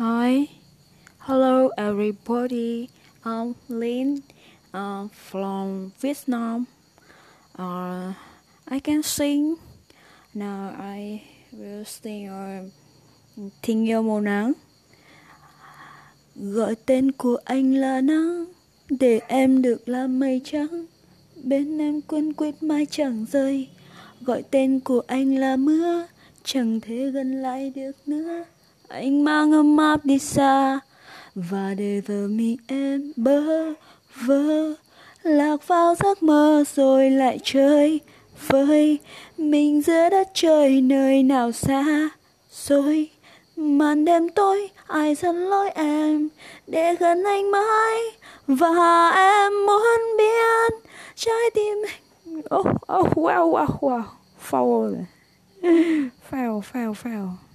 Hi, hello everybody. I'm Lin uh, from Vietnam. Uh, I can sing. Now I will sing uh, Tình yêu màu nắng. Gọi tên của anh là nắng, để em được làm mây trắng. Bên em quên quyết mai chẳng rơi. Gọi tên của anh là mưa, chẳng thể gần lại được nữa anh mang ấm áp đi xa. Và để giờ mi em bơ vơ lạc vào giấc mơ rồi lại chơi vơi. Mình giữa đất trời nơi nào xa rồi màn đêm tối ai dẫn lối em để gần anh mãi. Và em muốn biết trái tim anh oh, oh wow wow wow. Foul. Foul foul foul.